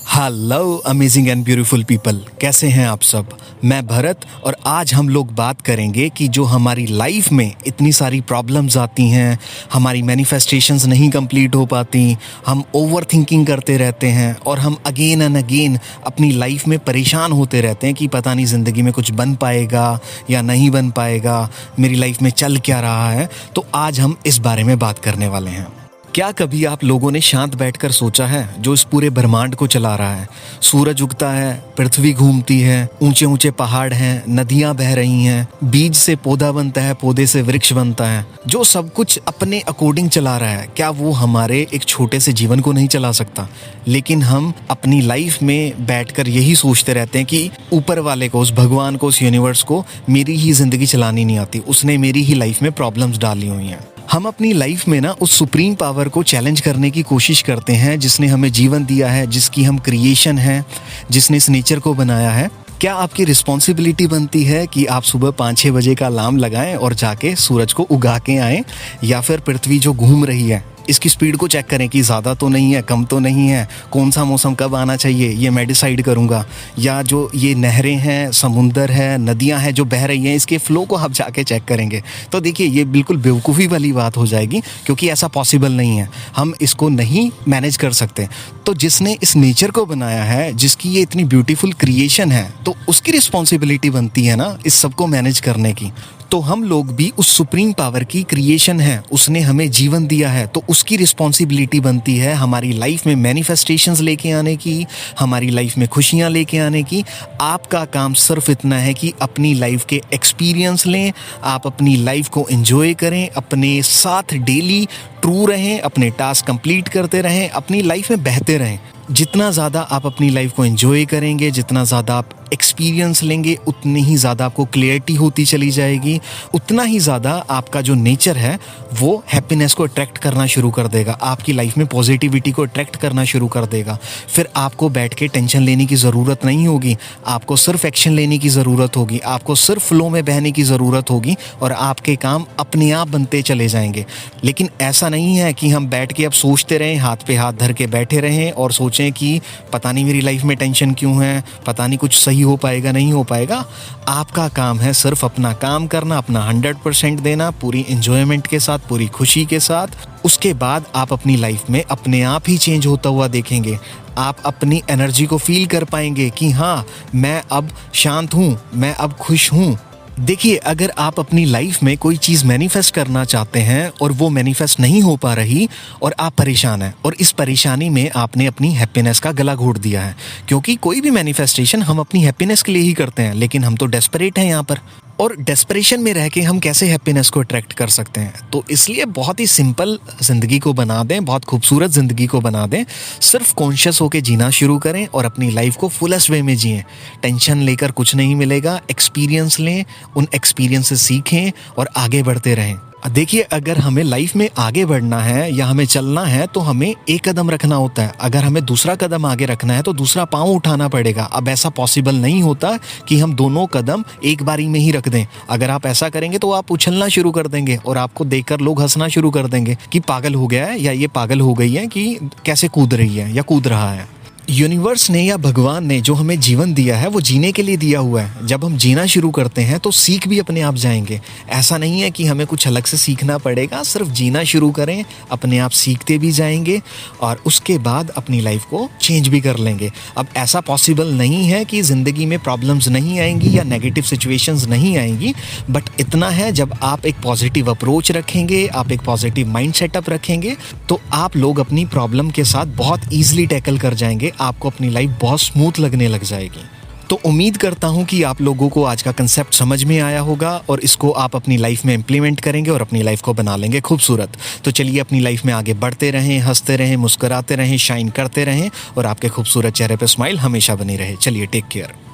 Hello amazing and beautiful people कैसे हैं आप सब? मैं भरत और आज हम लोग बात करेंगे कि जो हमारी लाइफ में इतनी सारी प्रॉब्लम्स आती हैं, हमारी मैनिफेस्टेशंस नहीं कंप्लीट हो पाती, हम ओवर थिंकिंग करते रहते हैं और हम अगेन एंड अगेन अपनी लाइफ में परेशान होते रहते हैं कि पता नहीं ज़िंदगी में कुछ बन पाएगा या नहीं बन पाएगा, मेरी लाइफ में चल क्या रहा है? तो आज हम इस बारे में बात करने वाले हैं। क्या कभी आप लोगों ने शांत बैठकर सोचा है, जो इस पूरे ब्रह्मांड को चला रहा है? सूरज उगता है, पृथ्वी घूमती है ऊँचे ऊँचे पहाड़ हैं, नदियाँ बह रही हैं, बीज से पौधा बनता है, पौधे से वृक्ष बनता है, जो सब कुछ अपने अकॉर्डिंग चला रहा है। क्या वो हमारे एक छोटे से जीवन को नहीं चला सकता? लेकिन हम अपनी लाइफ में बैठकर यही सोचते रहते हैं कि ऊपर वाले को, उस भगवान को, उस यूनिवर्स को मेरी ही ज़िंदगी चलानी नहीं आती। उसने मेरी ही लाइफ में प्रॉब्लम्स डाली हुई हैं। हम अपनी लाइफ में ना उस सुप्रीम पावर को चैलेंज करने की कोशिश करते हैं, जिसने हमें जीवन दिया है, जिसकी हम क्रिएशन है, जिसने इस नेचर को बनाया है। क्या आपकी रिस्पॉन्सिबिलिटी बनती है कि आप सुबह पाँच छः बजे का अलार्म लगाएँ और जाके सूरज को उगा के आएँ, या फिर पृथ्वी जो घूम रही है? इसकी स्पीड को चेक करें कि ज़्यादा तो नहीं है, कम तो नहीं है कौन सा मौसम कब आना चाहिए, ये मैं डिसाइड करूँगा। या जो ये नहरें हैं, समुंदर है, नदियाँ हैं जो बह रही हैं, इसके फ़्लो को हम जाके चेक करेंगे। तो देखिए, ये बिल्कुल बेवकूफ़ी वाली बात हो जाएगी, क्योंकि ऐसा पॉसिबल नहीं है। हम इसको नहीं मैनेज कर सकते। तो जिसने इस नेचर को बनाया है, जिसकी ये इतनी ब्यूटीफुल क्रिएशन है तो उसकी रिस्पॉन्सिबिलिटी बनती है ना, इस सबको मैनेज करने की। तो हम लोग भी उस सुप्रीम पावर की क्रिएशन है, उसने हमें जीवन दिया है तो उसकी रिस्पॉन्सिबिलिटी बनती है हमारी लाइफ में मैनिफेस्टेशंस लेके आने की, हमारी लाइफ में खुशियाँ लेके आने की। आपका काम सिर्फ़ इतना है कि अपनी लाइफ के एक्सपीरियंस लें, आप अपनी लाइफ को एंजॉय करें, अपने साथ डेली ट्रू रहें, अपने टास्क कंप्लीट करते रहें, अपनी लाइफ में बहते रहें। जितना ज़्यादा आप अपनी लाइफ को एंजॉय करेंगे, जितना ज़्यादा आप एक्सपीरियंस लेंगे, उतनी ही ज़्यादा आपको क्लियरिटी होती चली जाएगी, उतना ही ज़्यादा आपका जो नेचर है, वो हैप्पीनेस को अट्रैक्ट करना शुरू कर देगा। आपकी लाइफ में पॉजिटिविटी को अट्रैक्ट करना शुरू कर देगा। फिर आपको बैठ के टेंशन लेने की ज़रूरत नहीं होगी, आपको सिर्फ़ एक्शन लेने की ज़रूरत होगी, आपको सिर्फ़ फ्लो में बहने की ज़रूरत होगी और आपके काम अपने आप बनते चले जाएँगे। लेकिन ऐसा नहीं है कि हम बैठ के अब सोचते रहें, हाथ पे हाथ धर के बैठे रहें और सोचें कि पता नहीं मेरी लाइफ में टेंशन क्यों है, पता नहीं कुछ सही हो पाएगा, नहीं हो पाएगा। आपका काम है सिर्फ़ अपना काम करना, अपना हंड्रेड परसेंट देना, पूरी इंजॉयमेंट के साथ, पूरी खुशी के साथ। उसके बाद आप अपनी लाइफ में अपने आप ही चेंज होता हुआ देखेंगे। आप अपनी एनर्जी को फील कर पाएँगे कि हाँ मैं अब शांत हूँ, मैं अब खुश हूँ। देखिए, अगर आप अपनी लाइफ में कोई चीज़ मैनिफेस्ट करना चाहते हैं और वो मैनिफेस्ट नहीं हो पा रही और आप परेशान हैं और इस परेशानी में आपने अपनी हैप्पीनेस का गला घोट दिया है, क्योंकि कोई भी मैनिफेस्टेशन हम अपनी हैप्पीनेस के लिए ही करते हैं, लेकिन हम तो डेस्परेट हैं यहाँ पर। और डेस्परेशन में रह के हम कैसे हैप्पीनेस को अट्रैक्ट कर सकते हैं? तो इसलिए बहुत ही सिंपल ज़िंदगी को बना दें, बहुत खूबसूरत ज़िंदगी को बना दें। सिर्फ़ कॉन्शियस होकर जीना शुरू करें और अपनी लाइफ को फुलेस्ट वे में जिए। टेंशन लेकर कुछ नहीं मिलेगा एक्सपीरियंस लें, उन एक्सपीरियंस से सीखें और आगे बढ़ते रहें। देखिए, अगर हमें लाइफ में आगे बढ़ना है या हमें चलना है तो हमें एक कदम रखना होता है। अगर हमें दूसरा कदम आगे रखना है तो दूसरा पाँव उठाना पड़ेगा। अब ऐसा पॉसिबल नहीं होता कि हम दोनों कदम एक बारी में ही रख दें। अगर आप ऐसा करेंगे तो आप उछलना शुरू कर देंगे और आपको देखकर लोग हंसना शुरू कर देंगे कि पागल हो गया है या ये पागल हो गई है कि कैसे कूद रही है या कूद रहा है। यूनिवर्स ने या भगवान ने जो हमें जीवन दिया है, वो जीने के लिए दिया हुआ है। जब हम जीना शुरू करते हैं तो सीख भी अपने आप जाएँगे। ऐसा नहीं है कि हमें कुछ अलग से सीखना पड़ेगा, सिर्फ़ जीना शुरू करें, अपने आप सीखते भी जाएँगे और उसके बाद अपनी लाइफ को चेंज भी कर लेंगे। अब ऐसा पॉसिबल नहीं है कि ज़िंदगी में प्रॉब्लम्स नहीं आएँगी या नेगेटिव सिचुएशंस नहीं आएँगी बट इतना है, जब आप एक पॉजिटिव अप्रोच रखेंगे, आप एक पॉजिटिव माइंड सेटअप रखेंगे तो आप लोग अपनी प्रॉब्लम के साथ बहुत ईजिली टैकल कर जाएँगे। आपको अपनी लाइफ बहुत स्मूथ लगने लग जाएगी। तो उम्मीद करता हूँ कि आप लोगों को आज का कंसेप्ट समझ में आया होगा और इसको आप अपनी लाइफ में इम्प्लीमेंट करेंगे और अपनी लाइफ को बना लेंगे खूबसूरत। तो चलिए अपनी लाइफ में आगे बढ़ते रहें, हँसते रहें, मुस्कुराते रहें शाइन करते रहें और आपके खूबसूरत चेहरे पर स्माइल हमेशा बनी रहे। चलिए टेक केयर